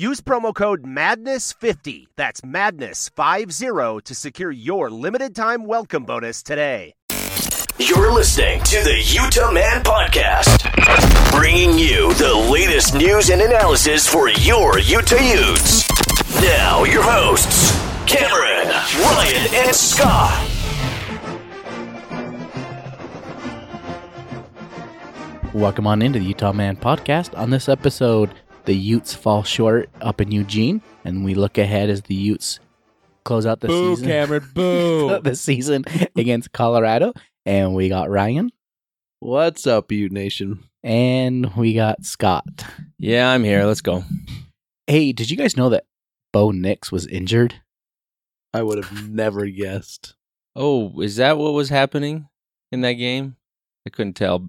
Use promo code MADNESS50, that's MADNESS50, to secure your limited time welcome bonus today. You're listening to the Utah Man Podcast, bringing you the latest news and analysis for your Utah Utes. Now, your hosts, Cameron, Ryan, and Scott. Welcome on into the Utah Man podcast. On this episode, the Utes fall short up in Eugene, and we look ahead as the Utes close out the Boo, season. Cameron, boo. the season against Colorado, and we got Ryan What's up, you nation? and we got Scott. Yeah, I'm here. Let's go. Hey, did you guys know that Bo Nix was injured? I would have never guessed. Oh, is that what was happening in that game? I couldn't tell.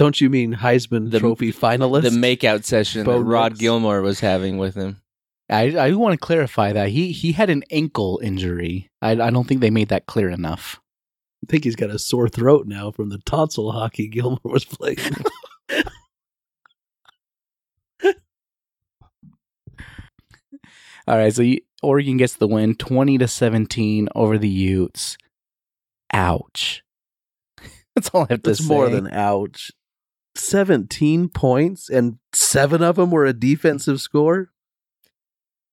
Don't you mean Heisman The- Trophy finalist? The makeout session Bo that Rod Nix. Gilmore was having with him. I I want to clarify that he he had an ankle injury. I I don't think they made that clear enough. I think he's got a sore throat now from the tonsil hockey Gilmore was playing. All right, so you, Oregon gets the win, twenty to seventeen over the Utes. Ouch. That's all I have to That's say. more than ouch. 17 points and seven of them were a defensive score.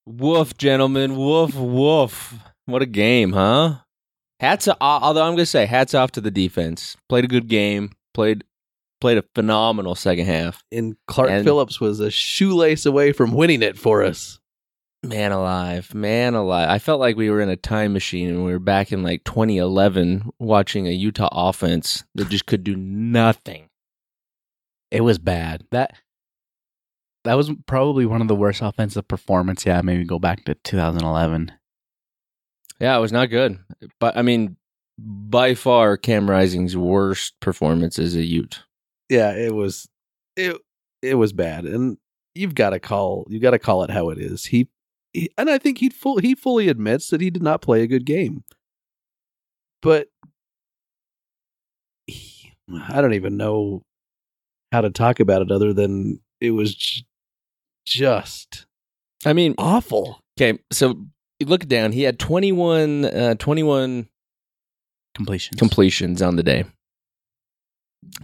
Woof, gentlemen. Woof, woof. What a game, huh? Hats off. Uh, although I'm going to say hats off to the defense. Played a good game. Played played a phenomenal second half. And Clark And- Phillips was a shoelace away from winning it for us. Man alive, man alive. I felt like we were in a time machine and we were back in like 2011 watching a Utah offense that just could do nothing. It was bad. That that was probably one of the worst offensive performance. Yeah, maybe go back to 2011. Yeah, it was not good. But I mean, by far Cam Rising's worst performance as a Ute. Yeah, it was it it was bad. And you've got to call you got to call it how it is. He, he and I think he full he fully admits that he did not play a good game. But he, I don't even know how to talk about it other than it was j- just I mean, awful. okay, so you look down, he had 21 uh, 21 Completions. completions on the day.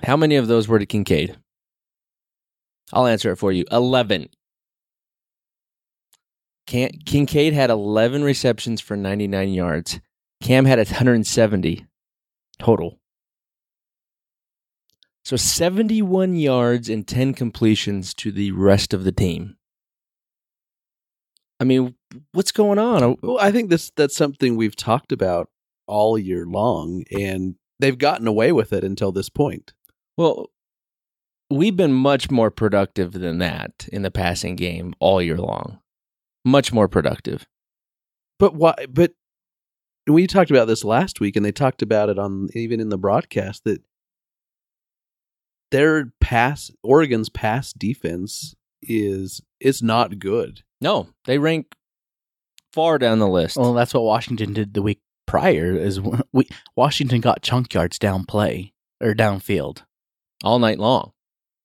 How many of those were to Kincaid? I'll answer it for you. 11. Can- Kincaid had 11 receptions for 99 yards. Cam had 170 total. So 71 yards and 10 completions to the rest of the team. I mean, what's going on? Well, I think this that's something we've talked about all year long, and they've gotten away with it until this point. Well, we've been much more productive than that in the passing game all year long. Much more productive. But why? But we talked about this last week, and they talked about it on even in the broadcast that their pass Oregon's pass defense is is not good. No, they rank far down the list. Well, that's what Washington did the week prior. Is we Washington got chunk yards down play or downfield. all night long.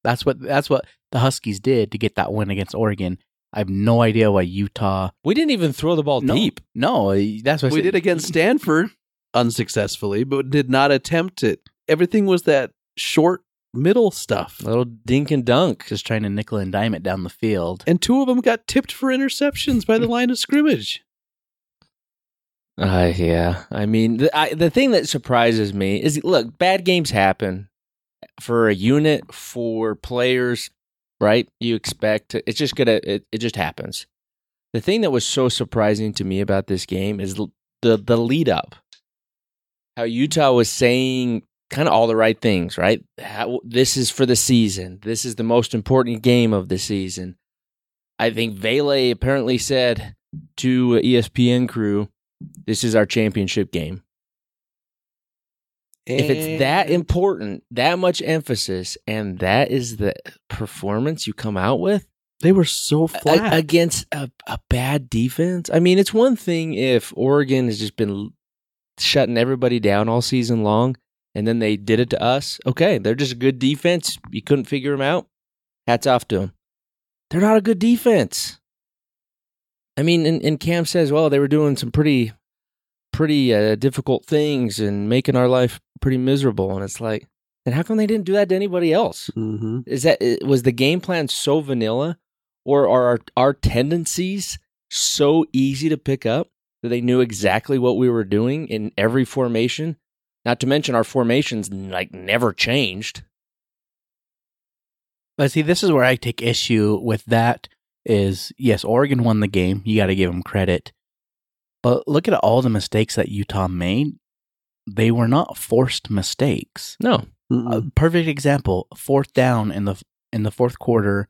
That's what that's what the Huskies did to get that win against Oregon. I have no idea why Utah. We didn't even throw the ball No, deep. No, that's what we said. did against Stanford unsuccessfully, but did not attempt it. Everything was that short middle stuff, A little dink and dunk. Just trying to nickel and dime it down the field. and two of them got tipped for interceptions by the line of scrimmage. Uh, yeah. I mean, the, I, the thing that surprises me is look, bad games happen for a unit, for players. right? You expect to, it's just gonna it, it just happens. The thing that was so surprising to me about this game is the the lead up. How Utah was saying kind of all the right things, right? How, this is for the season. This is the most important game of the season. I think Vele apparently said to ESPN crew, "This is our championship game." if it's that important, that much emphasis, and that is the performance you come out with they were so a- flat. against a, a bad defense. I mean, it's one thing if Oregon has just been shutting everybody down all season long, and then they did it to us. Okay, they're just a good defense. You couldn't figure them out. Hats off to them. They're not a good defense. I mean, and, and Cam says, well, they were doing some pretty, pretty uh, difficult things and making our life pretty miserable. And it's like, and how come they didn't do that to anybody else? hmm Is that was the game plan so vanilla, or are our, our tendencies so easy to pick up that they knew exactly what we were doing in every formation? Not to mention our formations like never changed. But see, this is where I take issue with that. Is yes, Oregon won the game. You got to give them credit. But look at all the mistakes that Utah made. They were not forced mistakes. No, A perfect example: fourth down in the in the fourth quarter,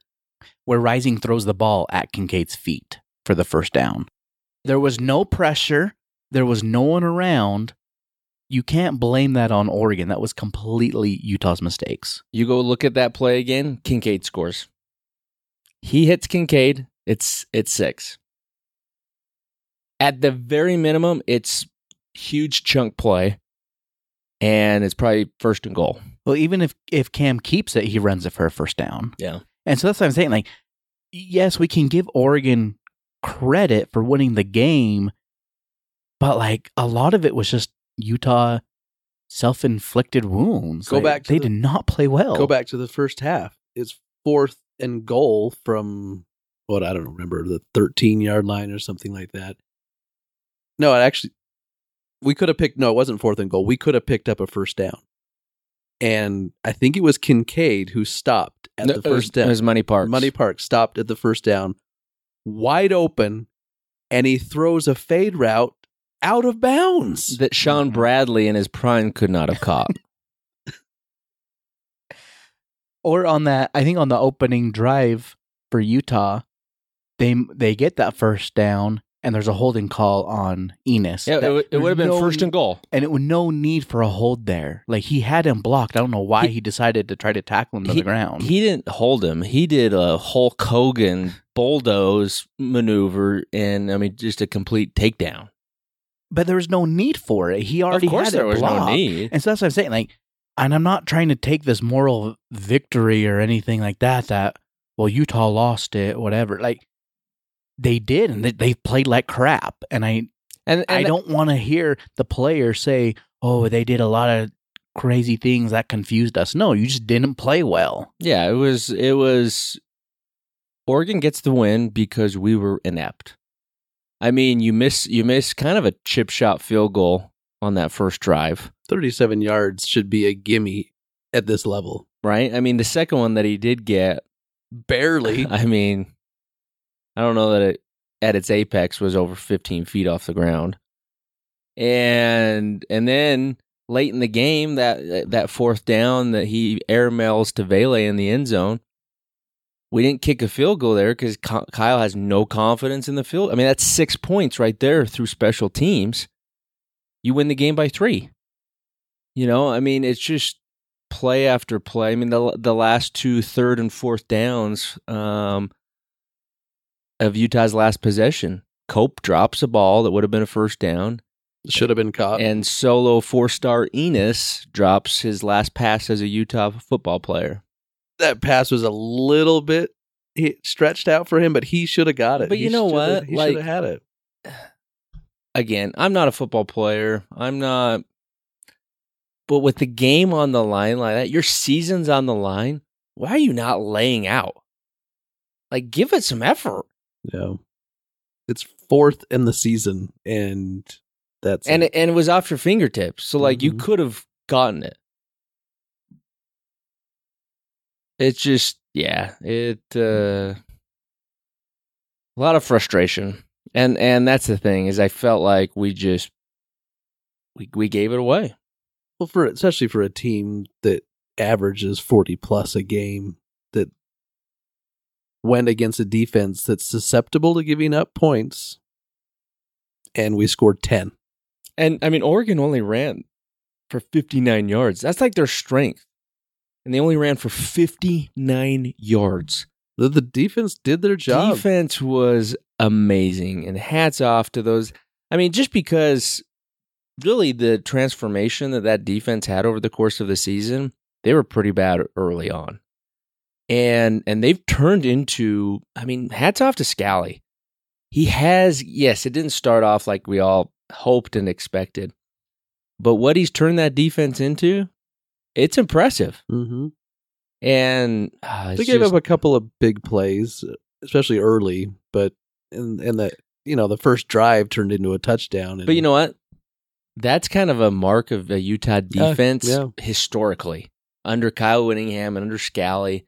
where Rising throws the ball at Kincaid's feet for the first down. There was no pressure. There was no one around. You can't blame that on Oregon. That was completely Utah's mistakes. you go look at that play again. Kincaid scores. He hits Kincaid. It's it's six. At the very minimum, it's huge chunk play, and it's probably first and goal. Well, even if if Cam keeps it, he runs it for a first down. Yeah. And so that's what I'm saying. Like, yes, we can give Oregon credit for winning the game, but like a lot of it was just Utah self-inflicted wounds. Go Like, back to they the- did not play well. Go back to the first half. It's fourth and goal from what I don't remember the 13 yard line or something like that. No, it actually we could have picked. No, it wasn't fourth and goal. We could have picked up a first down, and I think it was Kincaid who stopped at No, the it was- first down. It was Money Park. Money Park stopped at the first down, wide open, and he throws a fade route out of bounds. that Shawn mm-hmm. Bradley in his prime could not have caught. or on that, I think on the opening drive for Utah, they they get that first down, and there's a holding call on Enis. yeah, That- it, would- it would have been no- first and goal. and it was no need for a hold there. Like he had him blocked. I don't know why He- he, decided to try to tackle him to he, the ground. He didn't hold him. He did a Hulk Hogan bulldoze maneuver, and I mean, just a complete takedown. But there was no need for it. He already of course, had there it was blocked. no need. And so that's what I'm saying. Like, and I'm not trying to take this moral victory or anything like that. That well, Utah lost it, whatever. Like they did, and they, they played like crap. And I, And, and I don't want to hear the player say, "Oh, they did a lot of crazy things that confused us." No, you just didn't play well. Yeah, it was. It was. Oregon gets the win because we were inept. I mean, you miss you miss kind of a chip shot field goal on that first drive, 37 yards should be a gimme at this level. right? I mean, the second one that he did get, Barely. I mean, I don't know that it at its apex was over 15 feet off the ground. And and then late in the game, that that fourth down that he airmails to Vele in the end zone, we didn't kick a field goal there because Kyle has no confidence in the field. I mean, that's six points right there through special teams. You win the game by three. You know, I mean, it's just play after play. I mean, the the last two third and fourth downs um, of Utah's last possession, Cope drops a ball that would have been a first down, Should have been caught. and solo four star Enis drops his last pass as a Utah football player. That pass was a little bit stretched out for him, but he should have got it. But He you know what? He Like- should have had it. Again, I'm not a football player. I'm not. But with the game on the line like that, your season's on the line. Why are you not laying out? Like, give it some effort. Yeah. It's fourth in the season, and that's and it. and it was off your fingertips. So like you Mhm. could have gotten it. It's just yeah, it uh, a lot of frustration, and and that's the thing is I felt like we just we we gave it away. Well, for especially for a team that averages forty plus a game, that went against a defense that's susceptible to giving up points, and we scored ten. And I mean, Oregon only ran for 59 yards. That's like their strength. And they only ran for 59 yards. The, the defense did their job. Defense was amazing. And hats off to those. I mean, just because really the transformation that that defense had over the course of the season, they were pretty bad early on. And and they've turned into, I mean, hats off to Scalley. He has, yes, it didn't start off like we all hoped and expected. But what he's turned that defense into, it's impressive. Mm-hmm. And uh, They gave up a couple of big plays, especially early, but and and the you know the first drive turned into a touchdown. And, But you know what? That's kind of a mark of a Utah defense yeah. historically under Kyle Whittingham and under Scalley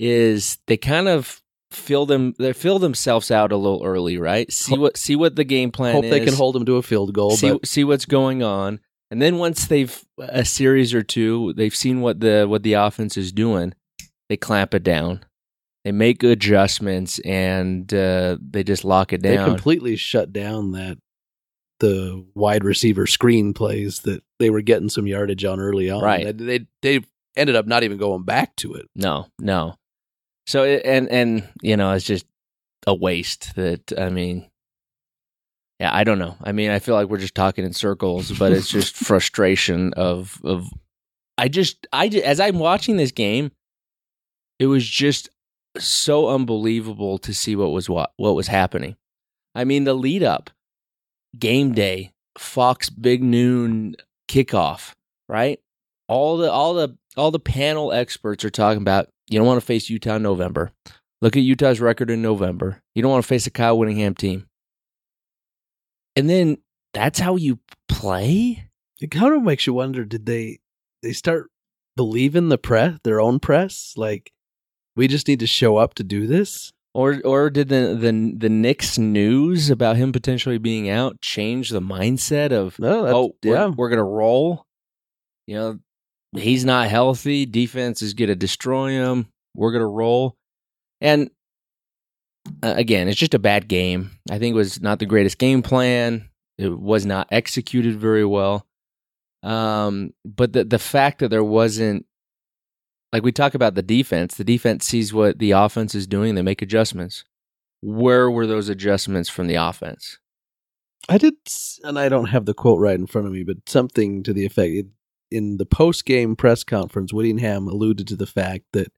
is they kind of fill them they fill themselves out a little early, right? See what see what the game plan hope is. they can hold them to a field goal. see see what's going on, and then once they've a series or two, they've seen what the what the offense is doing. They clamp it down. They make adjustments and uh, they just lock it down. they completely shut down that the wide receiver screen plays that they were getting some yardage on early on. Right. They they, they ended up not even going back to it. No, no. So it, and and you know it's just a waste. That I mean, yeah, I don't know. I mean, I feel like we're just talking in circles, but it's just frustration of of. I just I ju- as I'm watching this game, it was just so unbelievable to see what was what what was happening. I mean, the lead up, game day, Fox Big Noon kickoff, right? All the all the all the panel experts are talking about you don't want to face Utah in November. Look at Utah's record in November. You don't want to face a Kyle Whittingham team. And then that's how you play? It kind of makes you wonder: Did they they start believing the press, their own press? Like we just need to show up to do this. Or or did the the the Nix news about him potentially being out change the mindset of No, oh we're, yeah. we're gonna roll? You know, he's not healthy. Defense is gonna destroy him. We're gonna roll. And uh, again, it's just a bad game. I think it was not the greatest game plan. It was not executed very well. Um, but the the fact that there wasn't like we talk about the defense, the defense sees what the offense is doing, they make adjustments. Where were those adjustments from the offense? I did, and I don't have the quote right in front of me, but something to the effect it, in the post game press conference, Whittingham alluded to the fact that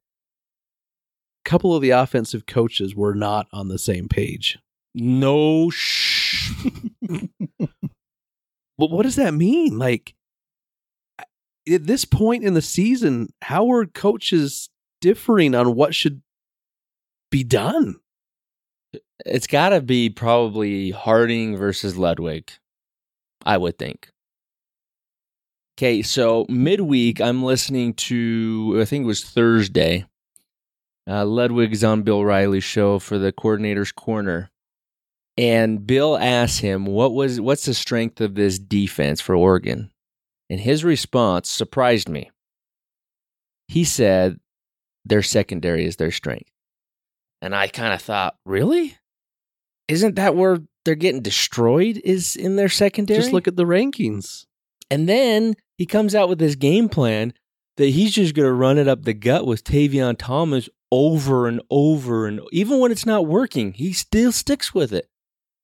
couple of the offensive coaches were not on the same page. No sh. But what does that mean? Like, at this point in the season, how are coaches differing on what should be done? it's got to be probably Harding versus Ludwig, I would think. Okay, so midweek, I'm listening to, I think it was Thursday. Uh, Ludwig's on Bill Riley's show for the coordinator's corner. And Bill asked him, what was, what's the strength of this defense for Oregon? And his response surprised me. He said, their secondary is their strength. And I kind of thought, really? Isn't that where they're getting destroyed? Is in their secondary? Just look at the rankings. and then he comes out with this game plan that he's just going to run it up the gut with Tavion Thomas over and over. And even when it's not working, he still sticks with it.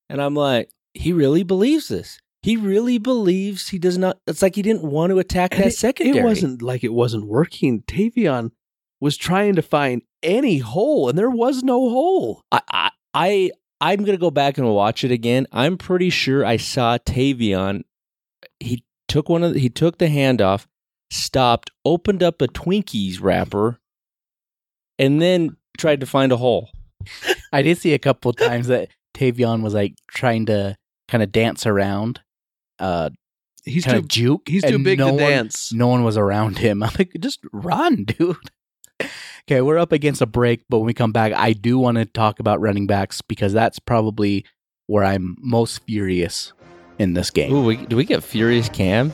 And I'm like, he really believes this. He really believes he does not. It's like he didn't want to attack And that it, secondary. It wasn't like it wasn't working. Tavion was trying to find any hole, and there was no hole. I, I, I I'm gonna go back and watch it again. I'm pretty sure I saw Tavion. He took one of the, he took the handoff, stopped, opened up a Twinkies wrapper, and then tried to find a hole. I did see a couple times that Tavion was like trying to kind of dance around, uh, He's too of juke. he's too big no to one- dance. No one was around him. I'm like, just run, dude. Okay, we're up against a break, but when we come back, I do want to talk about running backs because that's probably where I'm most furious in this game. Ooh, we, do we get Furious Cam?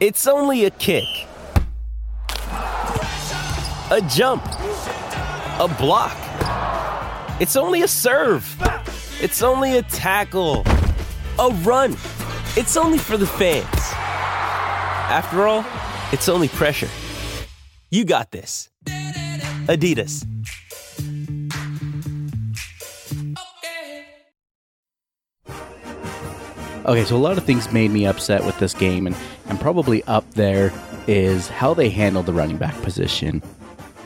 It's only a kick, a jump, a block. It's only a serve. It's only a tackle, a run. It's only for the fans. After all, it's only pressure. You got this. Adidas. Okay, so a lot of things made me upset with this game, and, and probably up there is how they handled the running back position.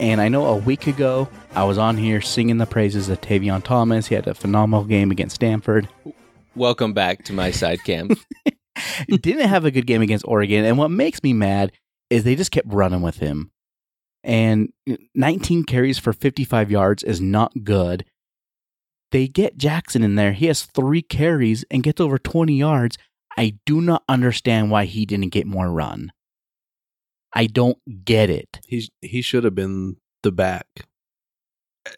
And I know a week ago, I was on here singing the praises of Tavion Thomas. He had a phenomenal game against Stanford. Welcome back to my side cam. Didn't have a good game against Oregon. And what makes me mad is they just kept running with him. And 19 carries for 55 yards is not good. They get Jackson in there. He has three carries and gets over 20 yards. I do not understand why he didn't get more run. I don't get it. He he should have been the back,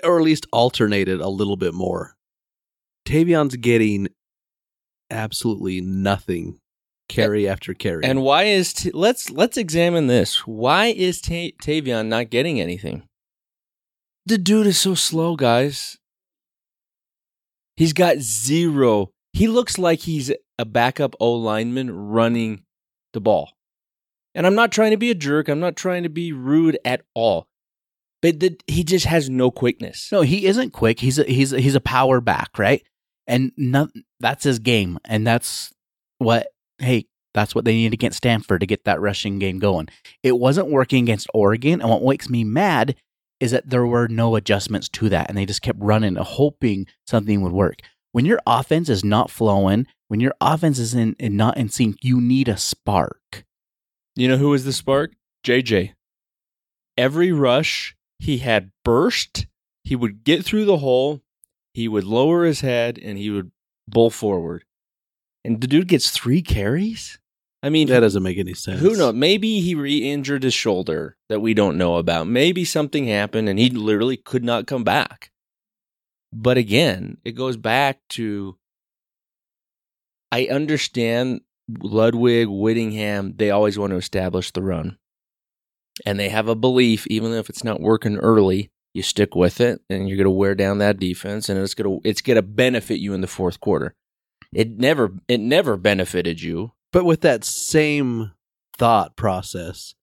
or at least alternated a little bit more. Tavion's getting absolutely nothing carry after carry. and why is T- let's let's examine this. Why is Ta- Tavion not getting anything? The dude is so slow, guys. He's got zero. He looks like he's a backup O lineman running the ball. And I'm not trying to be a jerk. I'm not trying to be rude at all. But the, he just has no quickness. No, he isn't quick. He's a, he's a, he's a power back, right? And not, that's his game, and that's what. Hey, that's what they need against Stanford to get that rushing game going. It wasn't working against Oregon, and what makes me mad is that there were no adjustments to that, and they just kept running, hoping something would work. When your offense is not flowing, when your offense is in, in not in sync, you need a spark. You know who was the spark? JJ. Every rush, he had burst. He would get through the hole. He would lower his head and he would bull forward. And the dude gets three carries? I mean, that doesn't make any sense. who knows? Maybe he re injured his shoulder that we don't know about. Maybe something happened and he literally could not come back. But again, it goes back to I understand Ludwig, Whittingham, they always want to establish the run. And they have a belief, even if it's not working early, you stick with it and you're going to wear down that defense and it's going to it's to benefit you in the fourth quarter. It never it never benefited you. But with that same thought process,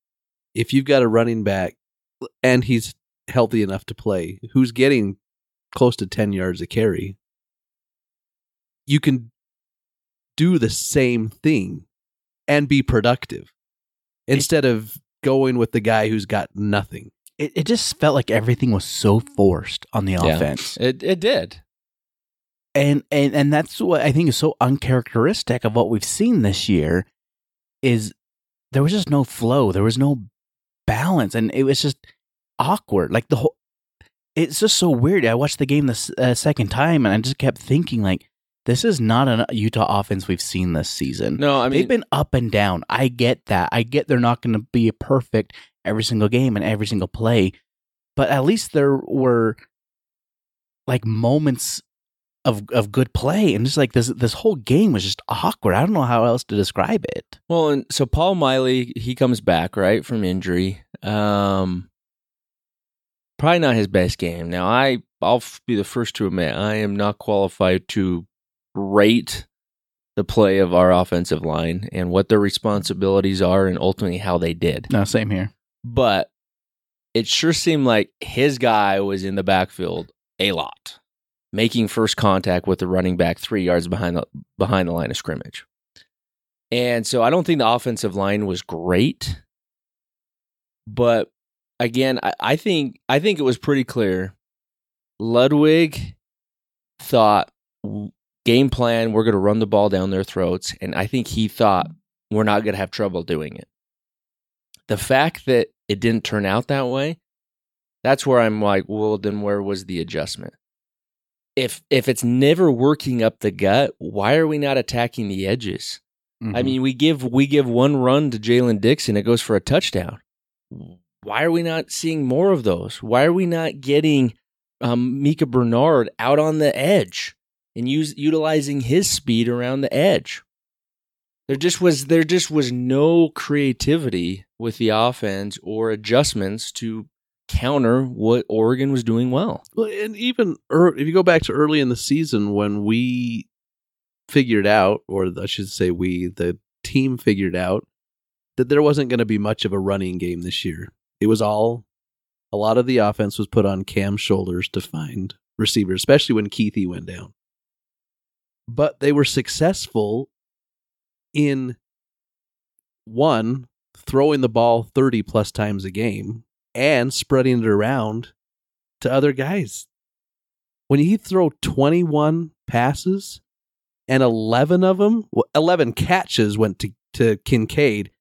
if you've got a running back and he's healthy enough to play, who's getting close to 10 yards a carry, you can do the same thing and be productive instead of going with the guy who's got nothing. It, it just felt like everything was so forced on the Yeah. offense. It it did. and and and that's what I think is so uncharacteristic of what we've seen this year is there was just no flow, there was no balance, and it was just awkward. Like the whole, it's just so weird. I watched the game the uh, second time, and I just kept thinking like, this is not a Utah offense we've seen this season. No, I mean They've been up and down. I get that. I get they're not going to be perfect every single game and every single play, but at least there were like moments of of good play, and just like this this whole game was just awkward. I don't know how else to describe it. Well, and so Paul Maile, he comes back right from injury. Um, probably not his best game. Now, I I'll be the first to admit I am not qualified to rate the play of our offensive line and what their responsibilities are, and ultimately how they did. No, same here. But it sure seemed like his guy was in the backfield a lot, making first contact with the running back three yards behind the behind the line of scrimmage. And so I don't think the offensive line was great. But again, I, I think I think it was pretty clear. Ludwig thought game plan, we're going to run the ball down their throats. And I think he thought we're not going to have trouble doing it. The fact that it didn't turn out that way, that's where I'm like, well, then where was the adjustment? If if it's never working up the gut, why are we not attacking the edges? I Mhm. mean, we give we give one run to Jaylen Dixon, it goes for a touchdown. Why are we not seeing more of those? Why are we not getting um, Micah Bernard out on the edge and use utilizing his speed around the edge? There just was there just was no creativity with the offense or adjustments to counter what Oregon was doing well. Well, and even ear if you go back to early in the season when we figured out, or I should say, we the team figured out that there wasn't going to be much of a running game this year. It was all a lot of the offense was put on Cam's shoulders to find receivers, especially when Kuithe went down. But they were successful in one throwing the ball 30 plus times a game and spreading it around to other guys. When he throw 21 passes and 11 of them, well, 11 catches went to, to Kincaid,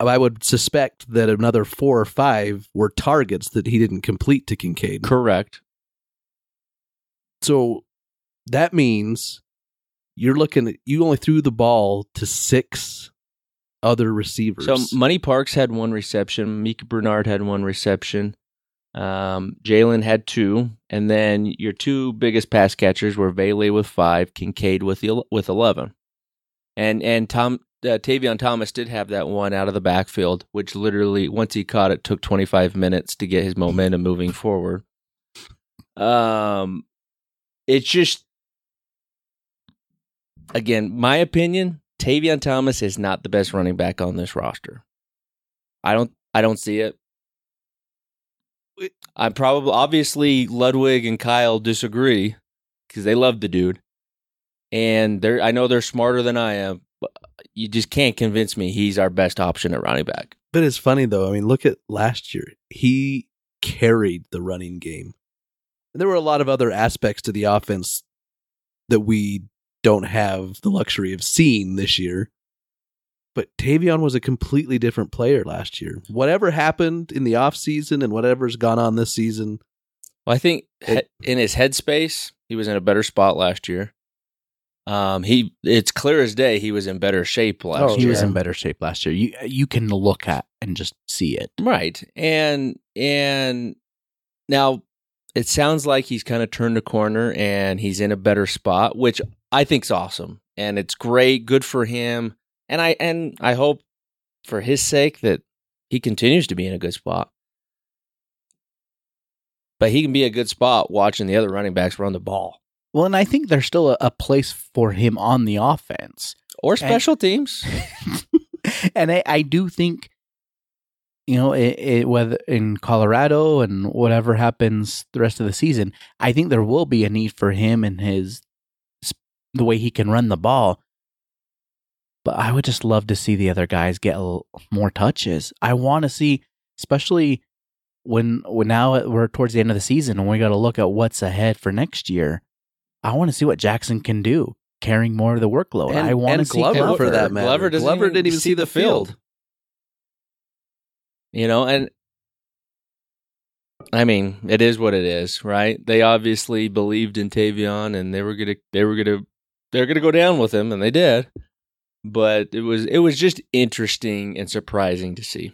I would suspect that another four or five were targets that he didn't complete to Kincaid. Correct. So that means you're looking at, you only threw the ball to six other receivers. So Money Parks had one reception. Micah Bernard had one reception. Um, Jaylen had two, and then your two biggest pass catchers were Vele with five, Kincaid with the, with eleven, and and Tom uh, Tavion Thomas did have that one out of the backfield, which literally once he caught it took twenty five minutes to get his momentum moving forward. Um, it's just again my opinion. Tavion Thomas is not the best running back on this roster. I don't I don't see it. I'm probably obviously Ludwig and Kyle disagree because they love the dude, and they're I know they're smarter than I am. You just can't convince me he's our best option at running back. But it's funny though. I mean, look at last year. He carried the running game. And there were a lot of other aspects to the offense that we don't have the luxury of seeing this year. But Tavion was a completely different player last year. Whatever happened in the offseason and whatever's gone on this season, Well, I think It- in his headspace, he was in a better spot last year. Um, he it's clear as day he was in better shape last Oh, year. he was in better shape last year. You you can look at and just see it. Right. And and now it sounds like he's kind of turned a corner and he's in a better spot, which I think's awesome. And it's great, good for him. And I and I hope for his sake that he continues to be in a good spot. But he can be a good spot watching the other running backs run the ball. Well, and I think there's still a, a place for him on the offense. Or special teams. and I, I do think, you know, it, it, whether in Colorado and whatever happens the rest of the season, I think there will be a need for him and his the way he can run the ball. But I would just love to see the other guys get more touches. I want to see, especially when when now we're towards the end of the season and we got to look at what's ahead for next year. I want to see what Jackson can do, carrying more of the workload. And- I want to and see Glover, Glover. for that matter. Glover doesn't even didn't even see see the the field. You know, and I mean, it is what it is, right? They obviously believed in Tavion and they were gonna they were gonna they're gonna go down with him and they did. But it was it was just interesting and surprising to see.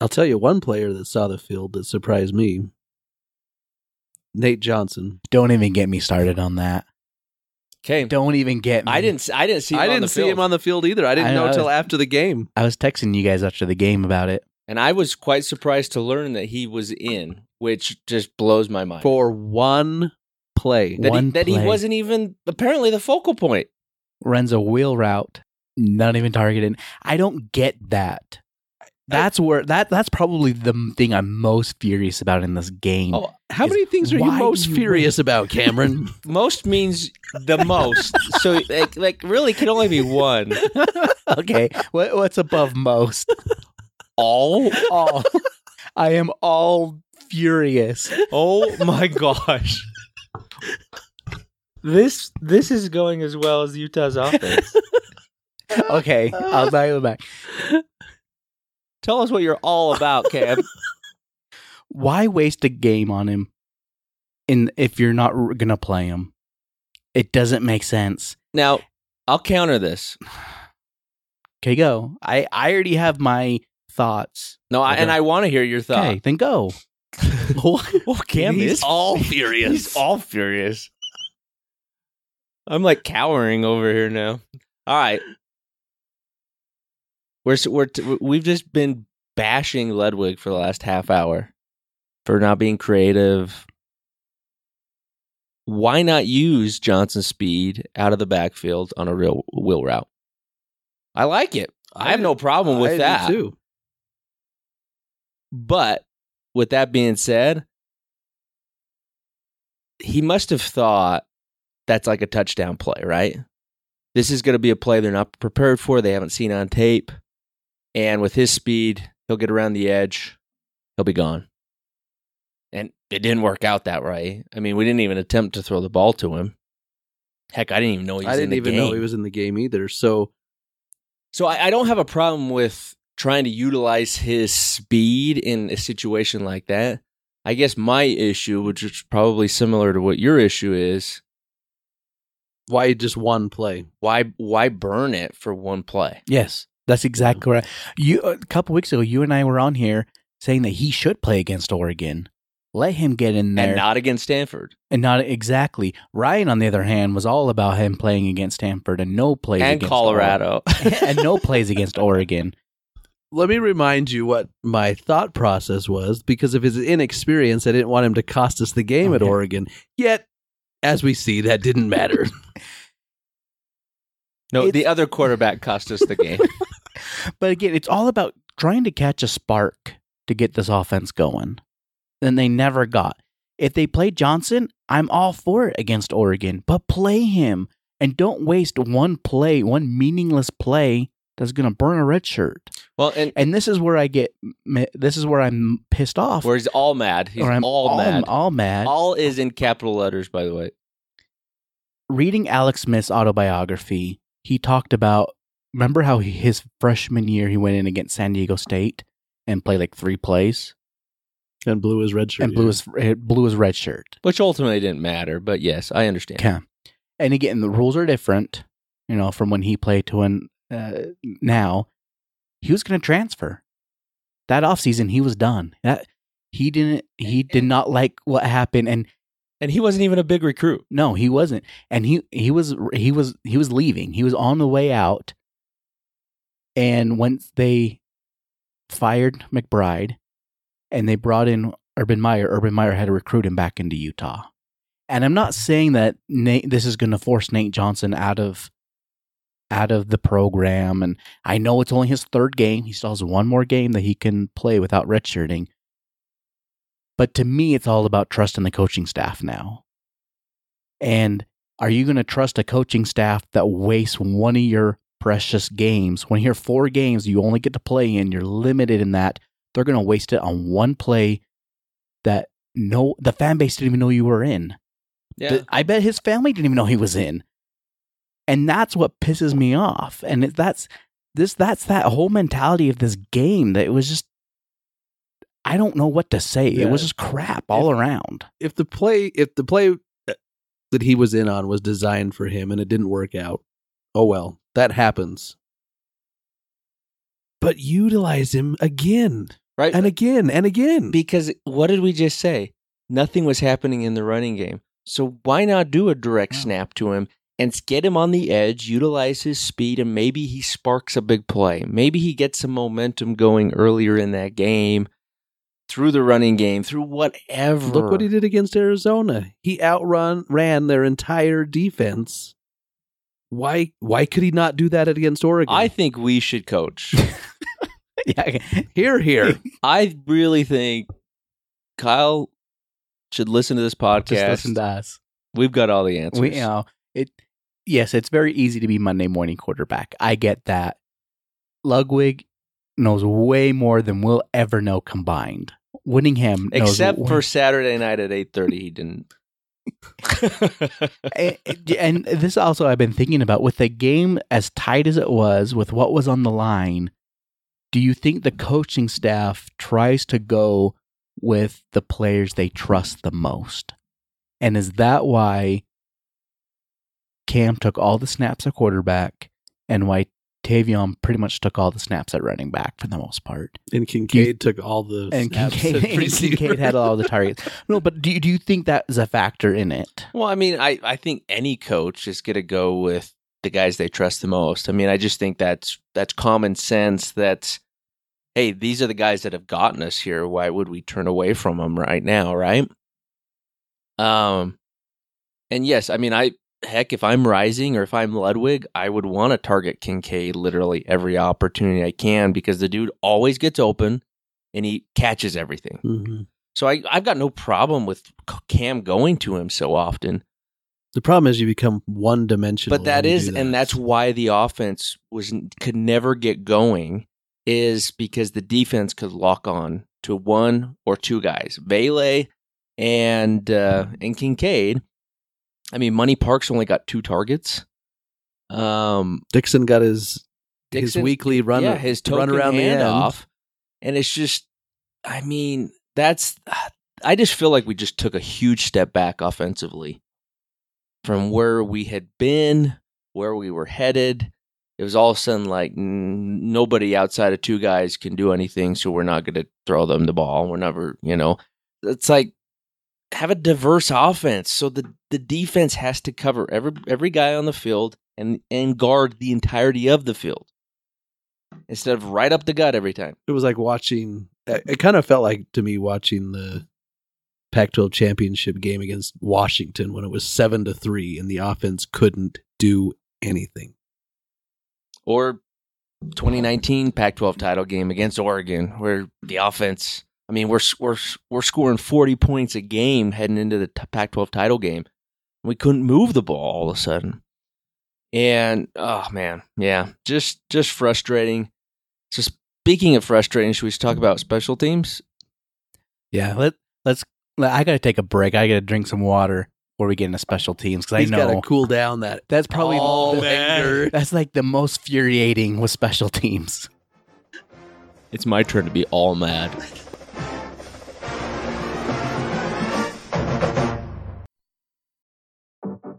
I'll tell you one player that saw the field that surprised me. Nate Johnson. Don't even get me started on that. Okay. Don't even get me. I didn't s- I didn't see him I didn't the see field. him on the field either. I didn't I know know. until after the game. I was texting you guys after the game about it. and I was quite surprised to learn that he was in, which just blows my mind. For one play. that he, one that he wasn't even apparently the focal point. Runs a wheel route, not even targeted. I don't get that. That's where that that's probably the thing I'm most furious about in this game. Oh, How Is many things are you most you furious about, Cameron? most means the most. so like, like really can only be one. okay, what, what's above most? All. All. I am all furious. Oh my gosh. This this is going as well as Utah's offense. Okay, I'll dial it back. Tell us what you're all about, Cam. Why waste a game on him? In if you're not r- gonna play him, it doesn't make sense. Now, I'll counter this. Okay, go. I I already have my thoughts. No, I, and I want to hear your thought. Okay, then go. Well, Cam He's is all furious. He's all furious. I'm like cowering over here now. All right, we're we're t- we've just been bashing Ludwig for the last half hour for not being creative. Why not use Johnson's speed out of the backfield on a real wheel route? I like it. I have no problem with I that. too. But with that being said, he must have thought that's like a touchdown play, right? This is going to be a play they're not prepared for. They haven't seen on tape. And with his speed, he'll get around the edge. He'll be gone. And it didn't work out that way. I mean, we didn't even attempt to throw the ball to him. Heck, I didn't even know he was I in didn't the even game. know he was in the game either. So So I, I don't have a problem with trying to utilize his speed in a situation like that. I guess my issue, which is probably similar to what your issue is, why just one play? why why burn it for one play? Yes, that's exactly right. You uh, a couple weeks ago, you and I were on here saying that he should play against Oregon. Let him get in there, And not against Stanford and not exactly. Ryan, on the other hand, was all about him playing against Stanford and no plays and against Colorado. Oregon. and no plays against Oregon. Let me remind you what my thought process was because of his inexperience. I didn't want him to cost us the game at Oregon. Yet, as we see, that didn't matter. no, It's- the other quarterback cost us the game. But again, it's all about trying to catch a spark to get this offense going. And they never got. If they play Johnson, I'm all for it against Oregon, but play him and don't waste one play, one meaningless play that's going to burn a red shirt. well, and And this is where I get, this is where I'm pissed off. where he's all mad. He's I'm all, mad. all mad. all is in capital letters, by the way. Reading Alex Smith's autobiography, he talked about, remember how he- his freshman year he went in against San Diego State and played like three plays? and blew his red shirt. and blew his eh, blew his red shirt. Which ultimately didn't matter, but yes, I understand. Okay, and again, the rules are different. You know, from when he played to when uh, now, he was going to transfer. That offseason, he was done. That he didn't. He did not like what happened, and And he wasn't even a big recruit. no, he wasn't. And he he was he was he was leaving. He was on the way out. And once they fired McBride and they brought in Urban Meyer, Urban Meyer had to recruit him back into Utah. And I'm not saying that Nate this is going to force Nate Johnson out of out of the program and I know it's only his third game. He still has one more game that he can play without redshirting. But to me it's all about trusting the coaching staff now. And are you going to trust a coaching staff that wastes one of your precious games? When you're four games you only get to play in, you're limited in that. They're going to waste it on one play that no the fan base didn't even know you were in. Yeah. I bet his family didn't even know he was in. And that's what pisses me off. And that's this that's that whole mentality of this game that it was just I don't know what to say. It was just crap all around. if the play if the play that he was in on was designed for him and it didn't work out, oh well, that happens. But utilize him again right. and again and again. Because what did we just say? Nothing was happening in the running game. So why not do a direct Yeah. snap to him and get him on the edge, utilize his speed, and maybe he sparks a big play. Maybe he gets some momentum going earlier in that game through the running game, through whatever. Look what he did against Arizona. He outrun ran their entire defense. Why why could he not do that against Oregon? I think we should coach. yeah, Here, here. I really think Kyle should listen to this podcast. just listen to us. We've got all the answers. We, you know, it. Yes, it's very easy to be Monday morning quarterback. I get that. Ludwig knows way more than we'll ever know combined. Whittingham, knows Except for Saturday night at eight thirty, he didn't. and, and this also I've been thinking about with the game as tight as it was, with what was on the line. Do you think the coaching staff tries to go with the players they trust the most? And is that why Cam took all the snaps at quarterback and why Tavion pretty much took all the snaps at running back for the most part? And Kincaid took all the And snaps Kincaid, at and. Kincaid had all the targets. No, but do you, do you think that is a factor in it? Well, I mean, I, I think any coach is going to go with the guys they trust the most. I mean, I just think that's that's common sense. That hey, these are the guys that have gotten us here. Why would we turn away from them right now, right? Um, and yes, I mean, I heck, if I'm Rising or if I'm Ludwig, I would want to target Kincaid literally every opportunity I can because the dude always gets open and he catches everything. Mhm. So I I've got no problem with Cam going to him so often. The problem is you become one dimensional. But that is, do and that's why the offense was could never get going, is because the defense could lock on to one or two guys, Vele and uh, and Kincaid. I mean, Money Parks only got two targets. Um, Dixon got his Dixon- his weekly run. yeah, his run around the end. handoff, and it's just, I mean, that's. I just feel like we just took a huge step back offensively from where we had been, where we were headed. It was all of a sudden like n- nobody outside of two guys can do anything, so we're not going to throw them the ball. We're never, you know, it's like have a diverse offense. So the the defense has to cover every every guy on the field and and guard the entirety of the field instead of right up the gut every time. It was like watching. It kind of felt like to me watching the Pac-12 championship game against Washington when it was seven to three and the offense couldn't do anything. Or 2019 Pac-12 title game against Oregon, where the offense. I mean, we're we're we're scoring 40 points a game heading into the Pac-12 title game. We couldn't move the ball all of a sudden, and oh man, yeah, just just frustrating. So speaking of frustrating, should we talk about special teams? Yeah, let let's. Let, I got to take a break. I got to drink some water before we get into special teams because I He's got know to cool down that. that's probably all the- anger. that's like the most infuriating with special teams. It's my turn to be all mad.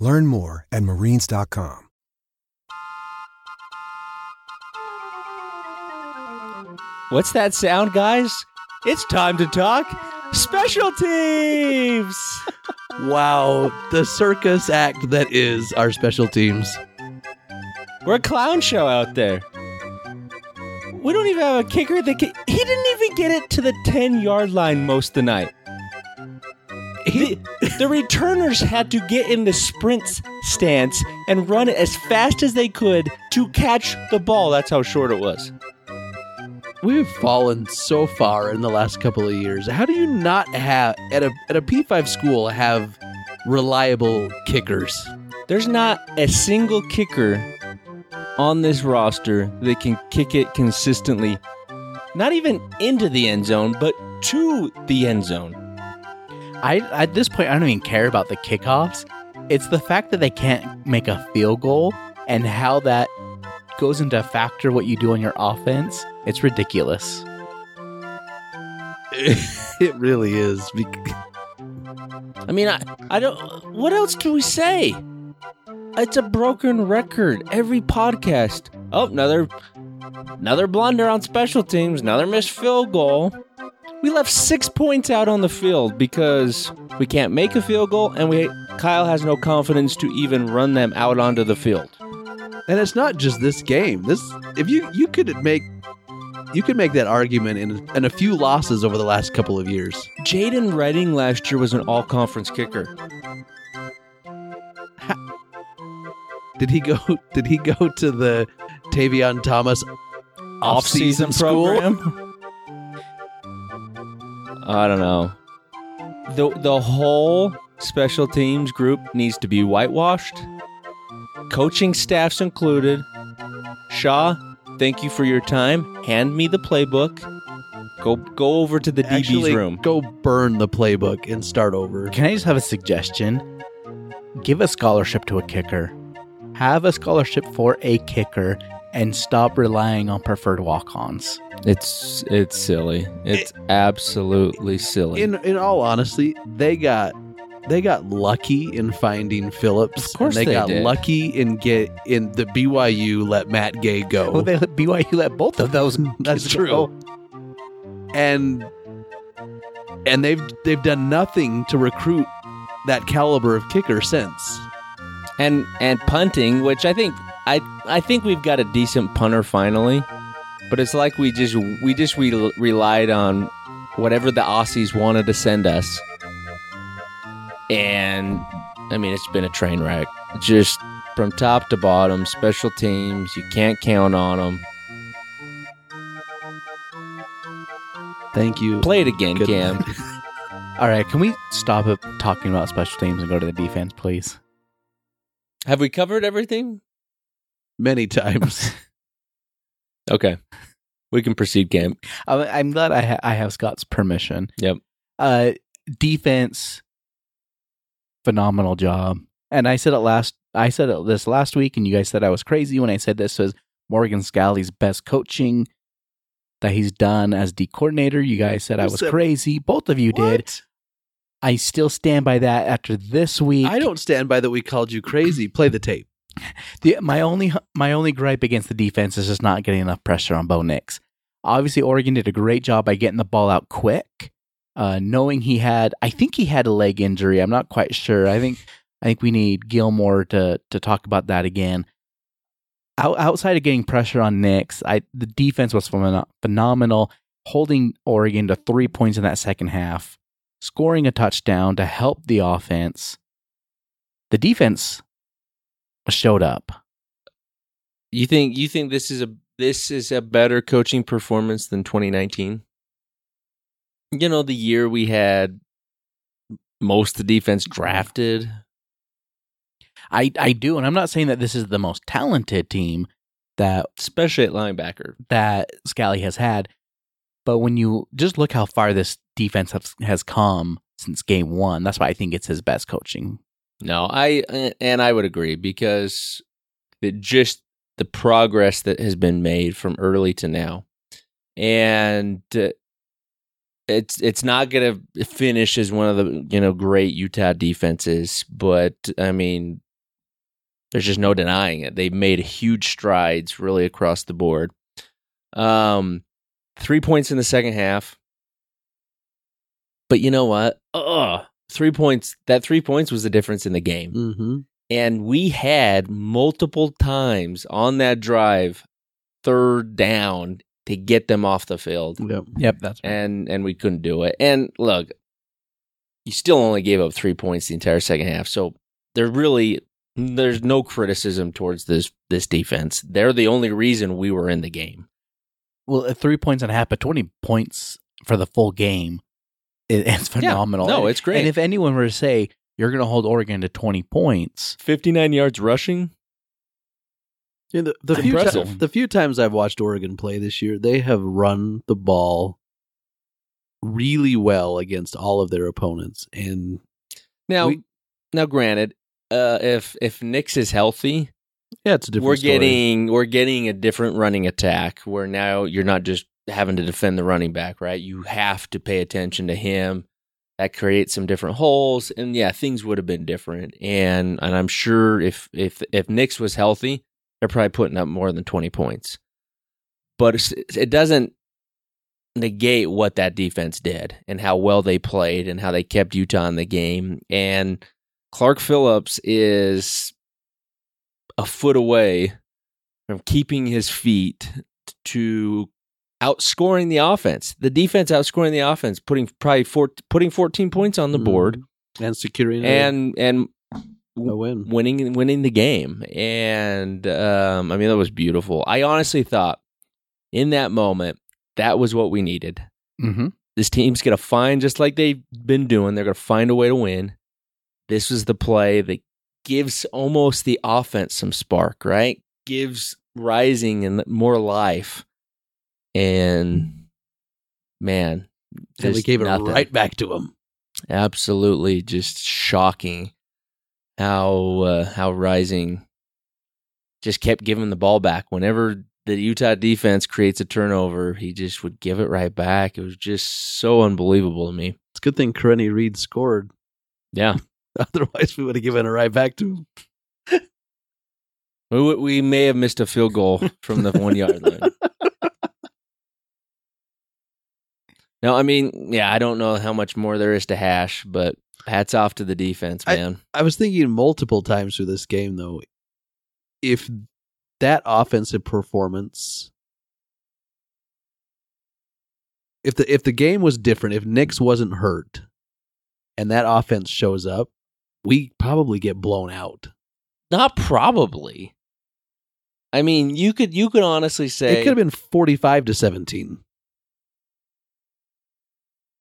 Learn more at marines.com. What's that sound, guys? It's time to talk special teams. Wow, the circus act that is our special teams. We're a clown show out there. We don't even have a kicker that can, he didn't even get it to the 10 yard line most of the night. The, the returners had to get in the sprint stance and run it as fast as they could to catch the ball. That's how short it was. We've fallen so far in the last couple of years. How do you not have at a at a P five school have reliable kickers? There's not a single kicker on this roster that can kick it consistently, not even into the end zone, but to the end zone. I at this point I don't even care about the kickoffs. It's the fact that they can't make a field goal and how that goes into factor what you do on your offense. It's ridiculous. it really is. I mean, I, I don't. What else can we say? It's a broken record. Every podcast. Oh, another, another blunder on special teams. Another missed field goal. We left six points out on the field because we can't make a field goal, and we Kyle has no confidence to even run them out onto the field. And it's not just this game. This if you you could make you could make that argument in in a few losses over the last couple of years. Jadon Redding last year was an all-conference kicker. Did he go did he go to the Tavion Thomas off-season school? program. I don't know. The the whole special teams group needs to be whitewashed. Coaching staffs included. Shah, thank you for your time. Hand me the playbook. Go go over to the Actually, DB's room. go burn the playbook and start over. Can I just have a suggestion? Give a scholarship to a kicker. Have a scholarship for a kicker and stop relying on preferred walk-ons. It's it's silly. It's absolutely silly. In in all honesty, they got they got lucky in finding Phillips. Of course and they, they got did. lucky in get in the BYU let Matt Gay go. Well, they let BYU let both of those. That's true. go. and and they've they've done nothing to recruit that caliber of kicker since. and and punting, which I think I I think we've got a decent punter finally, but it's like we just we just re- relied on whatever the Aussies wanted to send us, and I mean it's been a train wreck, just from top to bottom. Special teams, you can't count on them. Thank you. Play it again, Good Cam. All right, can we stop talking about special teams and go to the defense, please? Have we covered everything? Many times. Okay, we can proceed, Cam. I- I'm glad I, ha- I have Scott's permission. Yep. Uh, defense, phenomenal job. And I said it last. I said it this last week, and you guys said I was crazy when I said this was Morgan Scalley's best coaching that he's done as D coordinator. You guys said I was crazy. Both of you did. I still stand by that after this week. I don't stand by that we called you crazy. Play the tape. The, my only my only gripe against the defense is just not getting enough pressure on Bo Nix. Obviously, Oregon did a great job by getting the ball out quick, uh, knowing he had. I think he had a leg injury. I'm not quite sure. I think I think we need Gilmore to to talk about that again. Out, outside of getting pressure on Nix, I the defense was phenom- phenomenal, holding Oregon to three points in that second half, scoring a touchdown to help the offense. The defense showed up. You think you think this is a this is a better coaching performance than 2019? You know, the year we had most of the defense drafted. I I do, and I'm not saying that this is the most talented team that especially at linebacker. that Scalley has had, but when you just look how far this defense has, has come since game one, that's why I think it's his best coaching. No, I and I would agree because it just the progress that has been made from early to now, and uh, it's it's not going to finish as one of the you know great Utah defenses, but I mean, there's just no denying it. They've made huge strides really across the board. Um, three points in the second half, but you know what? Ugh, three points. That three points was the difference in the game. Mm-hmm. And we had multiple times on that drive, third down to get them off the field. Yep. Yep, that's And and we couldn't do it. And look, you still only gave up three points the entire second half. So there really there's no criticism towards this this defense. They're the only reason we were in the game. well, at three points and a half, but twenty points for the full game, it, it's phenomenal. No, it's great. And if anyone were to say you're going to hold Oregon to twenty points, 59 yards rushing. Yeah, the, the few ti- the few times I've watched Oregon play this year, they have run the ball really well against all of their opponents, and Now, We- now, granted, uh, if if Nix is healthy, yeah, it's a different. we're story. getting we're getting a different running attack where now you're not just having to defend the running back, right? You have to pay attention to him. That creates some different holes, and yeah, things would have been different. And and I'm sure if if if Nix was healthy, they're probably putting up more than 20 points. But it doesn't negate what that defense did and how well they played and how they kept Utah in the game. And Clark Phillips is a foot away from keeping his feet to outscoring the offense. The defense outscoring the offense, putting probably four, putting 14 points on the board Mhm. and securing a- and and a win. winning winning the game. And um, I mean that was beautiful. I honestly thought in that moment that was what we needed. Mm-hmm. This team's going to find just like they've been doing. They're going to find a way to win. This was the play that gives almost the offense some spark, right? Gives Rising and more life. And man, just gave it right back to him. absolutely just shocking how uh, how Rising just kept giving the ball back whenever the Utah defense creates a turnover he just would give it right back it was just so unbelievable to me It's a good thing Karene Reid scored. yeah Otherwise, we would have given it right back to him. we, we may have missed a field goal from the one yard line no I mean yeah I don't know how much more there is to hash but hats off to the defense I- man I was thinking multiple times through this game, though, if that offensive performance, if the if the game was different, if Nix wasn't hurt, and that offense shows up, we probably get blown out. Not probably. I mean, you could you could honestly say it could have been forty-five to seventeen.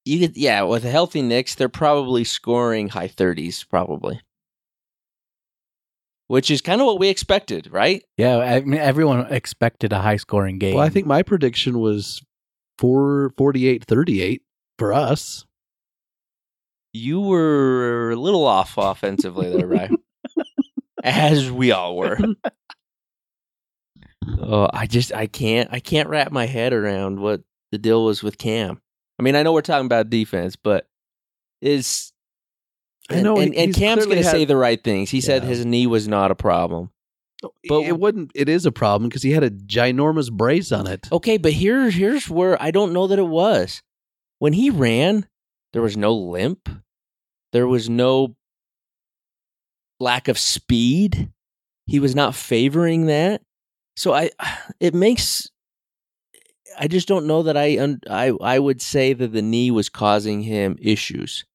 You could yeah, with a healthy Nix, they're probably scoring high thirties, probably. Which is kind of what we expected, right? Yeah, I mean, everyone expected a high scoring game. Well, I think my prediction was four forty-eight thirty-eight for us. You were a little off offensively there, right? As we all were. oh, I just I can't I can't wrap my head around what the deal was with Cam. I mean, I know we're talking about defense, but is I know, and, and Cam's going to say the right things. He said his knee was not a problem. But But- it wouldn't. It is a problem because he had a ginormous brace on it. Okay, but here here's where I don't know that it was. When he ran, there was no limp. There was no lack of speed. He was not favoring that. So I it makes I just don't know that I I I would say that the knee was causing him issues.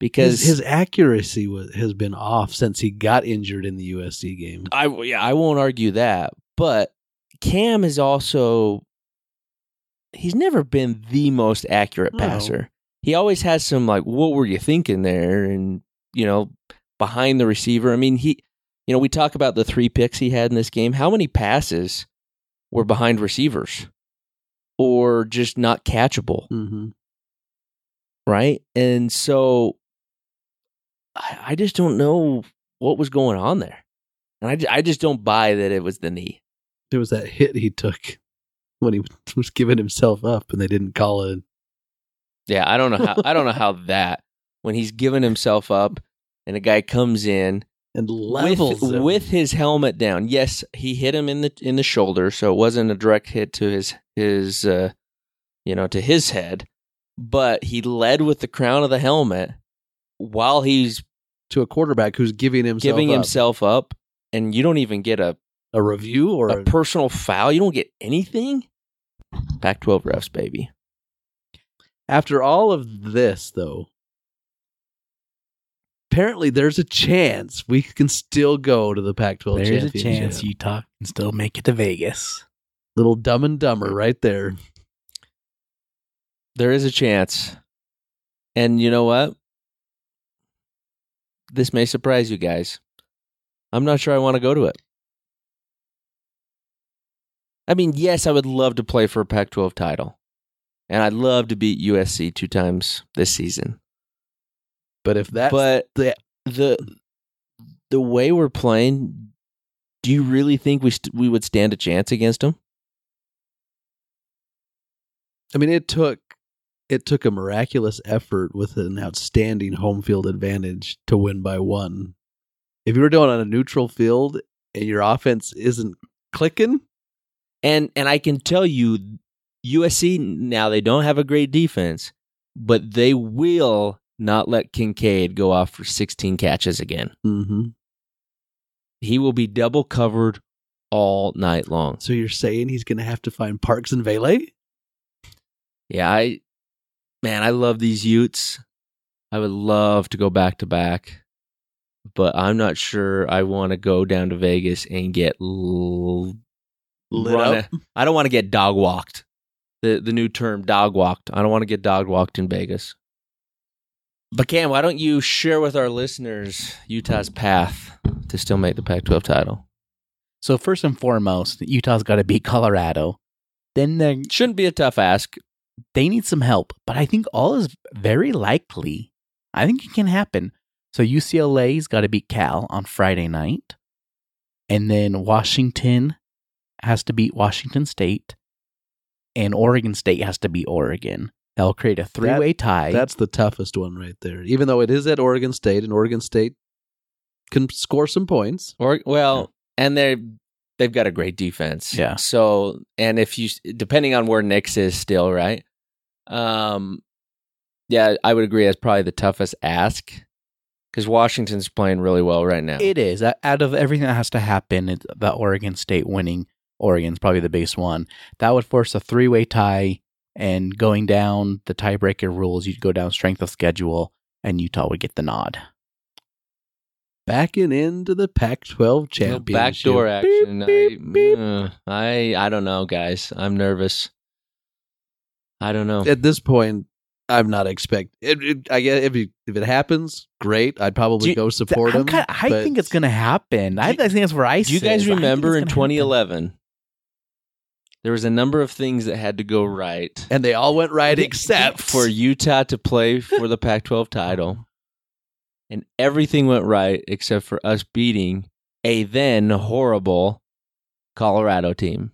Because His, his accuracy was, has been off since he got injured in the USC game. I yeah, I won't argue that, but Cam is also he's never been the most accurate No. passer. He always has some like what were you thinking there and you know behind the receiver. I mean, he you know, we talk about the 3 picks he had in this game. How many passes were behind receivers or just not catchable? Mm-hmm. right? And so I, I just don't know what was going on there. And I, I just don't buy that it was the knee. There was that hit he took when he was giving himself up, and they didn't call it. Yeah, I don't know how I don't know how that when he's giving himself up and a guy comes in And levels with, with his helmet down. Yes, he hit him in the in the shoulder, so it wasn't a direct hit to his his uh you know, to his head, but he led with the crown of the helmet while he's to a quarterback who's giving himself giving up. himself up and you don't even get a a review or a personal foul. You don't get anything. Pac 12 refs, baby. after all of this though apparently there's a chance we can still go to the Pac-12 There's a championship. chance Utah can still make it to Vegas. Little dumb and dumber right there. There is a chance. And you know what? This may surprise you guys. I'm not sure I want to go to it. I mean, yes, I would love to play for a Pac 12 title. and I'd love to beat USC two times this season. But if that, but the the the way we're playing, do you really think we st- we would stand a chance against them? I mean, it took it took a miraculous effort with an outstanding home field advantage to win by one. If you were doing it on a neutral field and your offense isn't clicking, And and I can tell you, USC now they don't have a great defense, but they will not let Kincaid go off for 16 catches again. mm-hmm. He will be double covered all night long. so you're saying he's going to have to find Parks and Vele? Yeah, I man, I love these Utes. I would love to go back to back, but I'm not sure I want to go down to Vegas and get l- Lit run up? I don't want to get dog walked. The the new term dog walked. I don't want to get dog walked in Vegas. But Cam, why don't you share with our listeners Utah's path to still make the Pac-12 title? So first and foremost, Utah's got to beat Colorado. Then they Shouldn't be a tough ask. they need some help, but I think all is very likely. I think it can happen. So UCLA's got to beat Cal on Friday night, and then Washington has to beat Washington State, and Oregon State has to beat Oregon. That'll create a three-way tie. That's the toughest one right there. Even though it is at Oregon State and Oregon State can score some points. Or well, and they they've got a great defense. Yeah. So and if you depending on where Nix is still, right? Um yeah, I would agree that's probably the toughest ask cuz Washington's playing really well right now. It is. Out of everything that has to happen, it's the Oregon State winning. Oregon's probably the base one. That would force a three way tie, and going down the tiebreaker rules, you'd go down strength of schedule, and Utah would get the nod. Backing into the Pac 12 No championship. backdoor action. Beep, I, beep. uh, I I don't know, guys. I'm nervous. I don't know. At this point, I'm not expect. It, it, I guess if it, if it happens, great. I'd probably you- go support I'm him. kinda- I think it's going to happen. I, I think that's where I. Do you guys remember in gonna happen. 2011 there was a number of things that had to go right and they all went right except for Utah to play for the Pac 12 title. And everything went right except for us beating a then horrible Colorado team.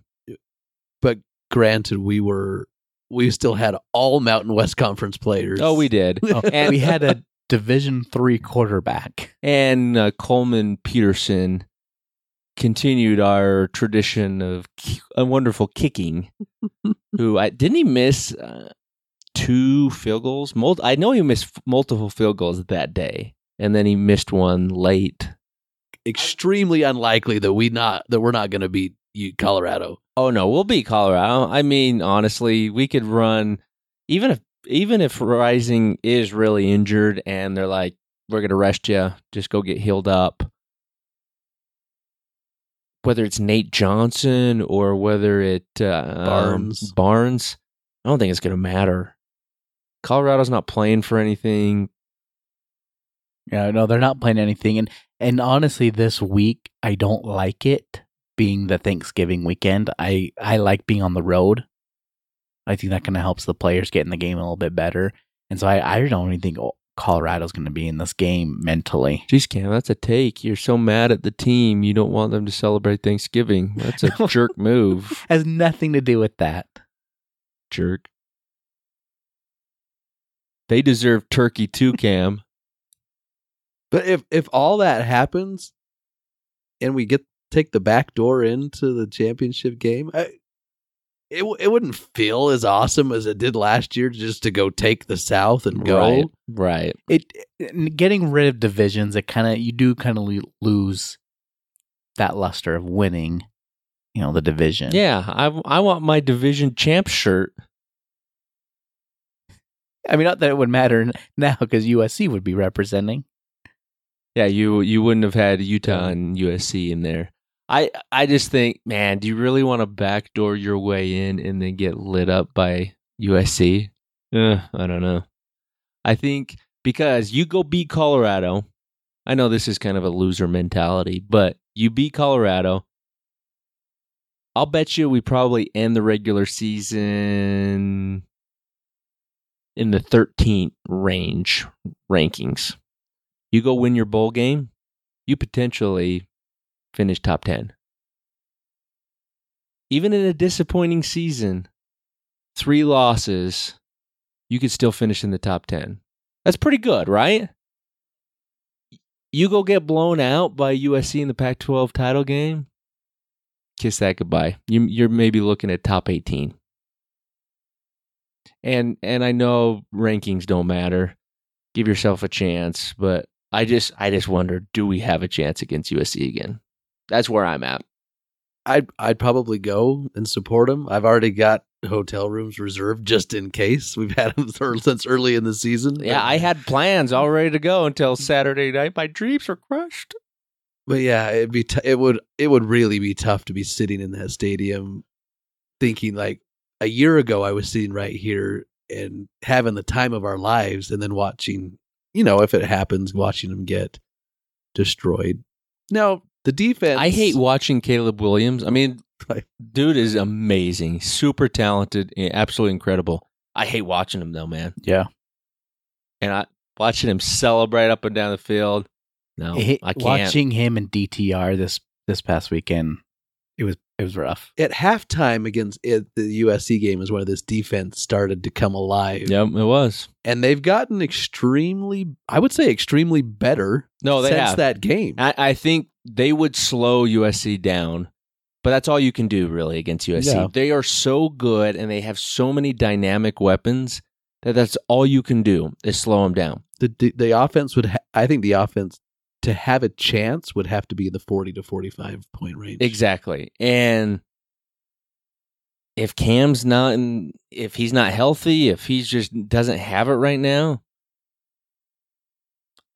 But granted, we were we still had all Mountain West Conference players. Oh, we did. Oh, And- we had a Division three quarterback. And uh, Coleman Petersen continued our tradition of a wonderful kicking. who I didn't he miss uh, two field goals? Mul- I know he missed f- multiple field goals that day, and then he missed one late. extremely unlikely that we not that we're not going to beat you, Colorado. Oh no, we'll beat Colorado. I mean, honestly, we could run even if even if Rising is really injured and they're like, we're gonna rest you, just go get healed up. Whether it's Nate Johnson or whether it uh, Barnes. um, Barnes, I don't think it's gonna matter. Colorado's not playing for anything. Yeah, no, they're not playing anything, and and honestly, this week I don't like it being the Thanksgiving weekend. I I like being on the road. I think that kind of helps the players get in the game a little bit better, and so I I don't even think Colorado's going to be in this game mentally. Jeez, Cam, that's a take. You're so mad at the team, you don't want them to celebrate Thanksgiving. That's a jerk move, Has nothing to do with that. jerk. They deserve turkey too, Cam. But if if all that happens, and we get take the back door into the championship game, I, it it wouldn't feel as awesome as it did last year just to go take the South and go. Right, right. It, it getting rid of divisions, it kind of you do kind of lose that luster of winning. You know the division. Yeah, I, I want my division champ shirt. I mean, not that it would matter now because USC would be representing. Yeah, you you wouldn't have had Utah and USC in there. I I just think, man, do you really want to backdoor your way in and then get lit up by USC? Uh, I don't know. I think because you go beat Colorado. I know this is kind of a loser mentality, but you beat Colorado. I'll bet you we probably end the regular season in the 13th range rankings. You go win your bowl game, you potentially finish top 10. Even in a disappointing season, three losses, you could still finish in the top 10. That's pretty good, right? You go get blown out by USC in the Pac 12 title game, kiss that goodbye. You, you're maybe looking at top 18. And and I know rankings don't matter. Give yourself a chance, but I just I just wonder, do we have a chance against USC again? That's where I'm at. I'd I'd probably go and support him. I've already got hotel rooms reserved just in case. We've had them since early in the season. Yeah, I had plans all ready to go until Saturday night. My dreams were crushed. But yeah, it'd be t- it would it would really be tough to be sitting in that stadium, thinking like a year ago I was sitting right here and having the time of our lives, and then watching, you know, if it happens, watching them get destroyed. Now the defense, I hate watching Caleb Williams. I mean, dude is amazing, super talented, absolutely incredible. I hate watching him though, man. Yeah. And I watching him celebrate up and down the field. No, It- I can't. Watching him and DTR this this past weekend, it was it was rough. at halftime against it, the USC game is where this defense started to come alive. Yep, it was. and they've gotten extremely, I would say, extremely better. No, they since have. that game. I, I think they would slow USC down, but that's all you can do really against USC. Yeah. They are so good and they have so many dynamic weapons that that's all you can do is slow them down. the the, the offense would, ha- I think, the offense to have a chance would have to be in the forty to forty five point range. Exactly. And if Cam's not in, if he's not healthy, if he just doesn't have it right now,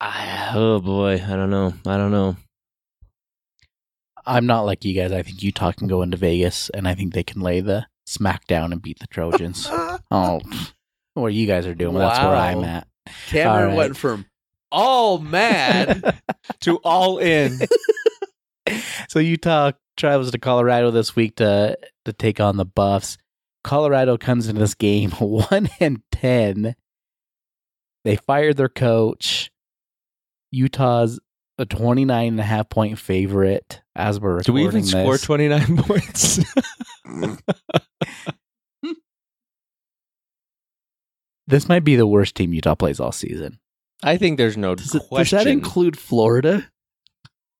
I, oh boy, I don't know. I don't know. I'm not like you guys. I think Utah can go into Vegas, and I think they can lay the smackdown and beat the Trojans. oh, what you guys are doing? That's where I'm at. Cameron right. went from all mad To all in. so Utah travels to Colorado this week to to take on the Buffs. Colorado comes into this game one and ten. They fired their coach. Utah's a 29 and a half point favorite as we're recording. Do we even recording score 29 points? This might be the worst team Utah plays all season. I think there's no does, it, does that include Florida?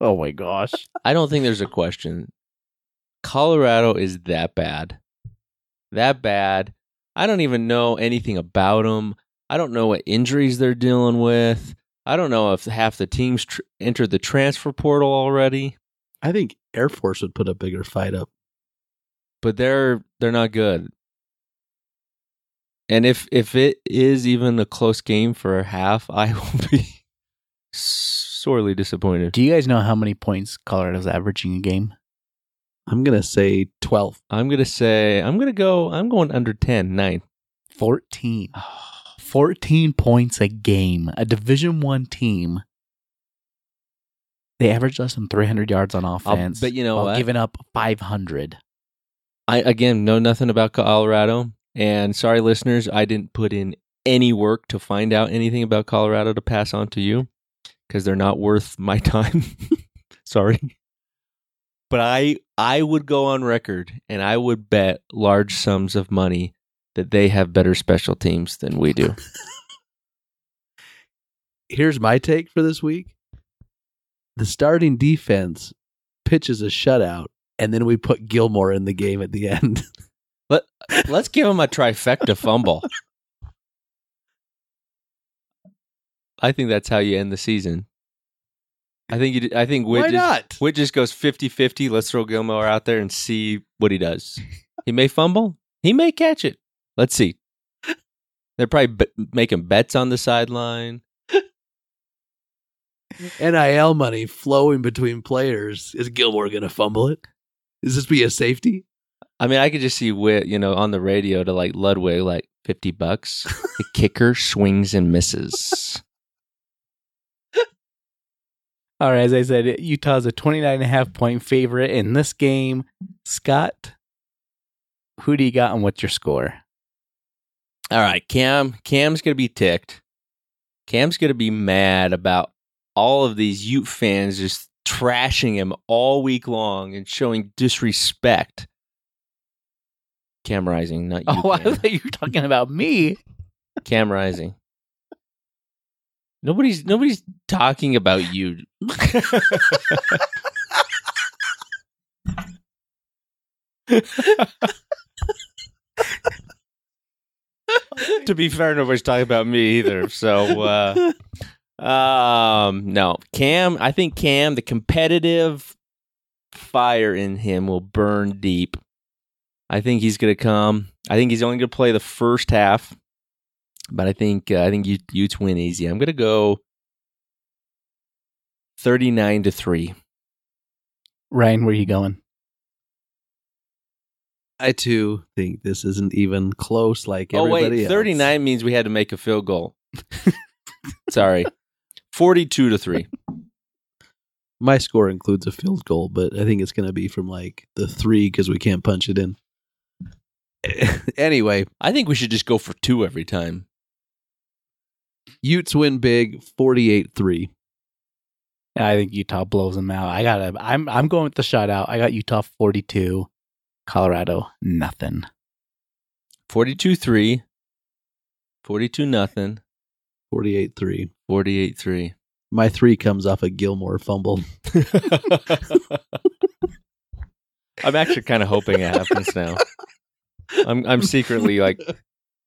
Oh my gosh. I don't think there's a question. Colorado is that bad. That bad. I don't even know anything about them. I don't know what injuries they're dealing with. I don't know if half the teams tr- entered the transfer portal already, I think Air Force would put a bigger fight up. but they're they're not good. And if if it is even a close game for a half, I will be sorely disappointed. Do you guys know how many points Colorado's averaging a game? I'm gonna say twelve. I'm gonna say I'm gonna go. I'm going under 10, 9. 14. 14 points a game. A Division 1 team. They average less than 300 yards on offense. but you know while what? giving up 500. I again know nothing about Colorado, and sorry, listeners, I didn't put in any work to find out anything about Colorado to pass on to you because they're not worth my time. sorry, but I I would go on record and I would bet large sums of money that they have better special teams than we do. Here's my take for this week. The starting defense pitches a shutout, and then we put Gilmore in the game at the end. Let Let's give him a trifecta fumble. I think that's how you end the season. I think you. I think Witt just, not? Witt just goes 50-50. Let's throw Gilmore out there and see what he does. He may fumble. He may catch it. Let's see. They're probably be- making bets on the sideline. NIL money flowing between players. Is Gilmore going to fumble it? Is this be a safety? I mean, I could just see Witt, you know, on the radio to like Ludwig, like fifty bucks. The kicker swings and misses. All right, as I said, Utah's a 29 and a half point favorite in this game. Scott, who do you got and what's your score? All right, Cam. Cam's gonna be ticked. Cam's gonna be mad about all of these Ute fans just trashing him all week long and showing disrespect. Oh, Cam Rising, not you. Oh, I thought you were talking about me. Cam Rising. Nobody's nobody's talking about you. to be fair, nobody's talking about me either. So, uh, um, no, Cam. I think Cam, the competitive fire in him will burn deep. I think he's going to come. I think he's only going to play the first half, but I think uh, I think Ute- Utes win easy. I'm going to go thirty-nine to three. Ryan, where are you going? I too think this isn't even close. Like Oh everybody wait, thirty-nine means we had to make a field goal. Sorry, forty-two to three. My score includes a field goal, but I think it's going to be from like the three because we can't punch it in. anyway, I think we should just go for two every time. Utes win big, 48-3. I think Utah blows them out. I got to I'm I'm going with the shutout. I got Utah 42, Colorado nothing. 42-3. 42 nothing. 48-3. 48-3. My three comes off a Gilmore fumble. I'm actually kind of hoping it happens now. I'm I'm secretly like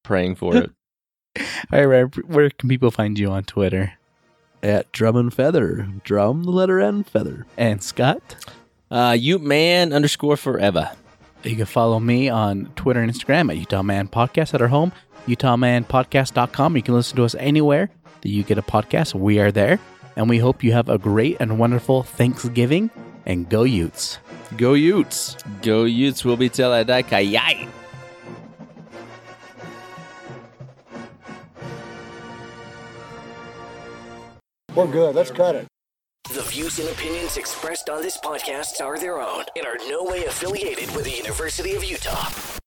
praying for it. All right, where can people find you on Twitter? At Drum and Feather. Drum, the letter N, Feather. And Scott? Uh Ute man underscore forever. You can follow me on Twitter and Instagram at Utah Man Podcast at our home, utahmanpodcast.com. You can listen to us anywhere that you get a podcast. We are there. And we hope you have a great and wonderful Thanksgiving and go Utes. Go Utes. Go Utes will be till I die. Kayai. We're good. Let's cut it. The views and opinions expressed on this podcast are their own and are no way affiliated with the University of Utah.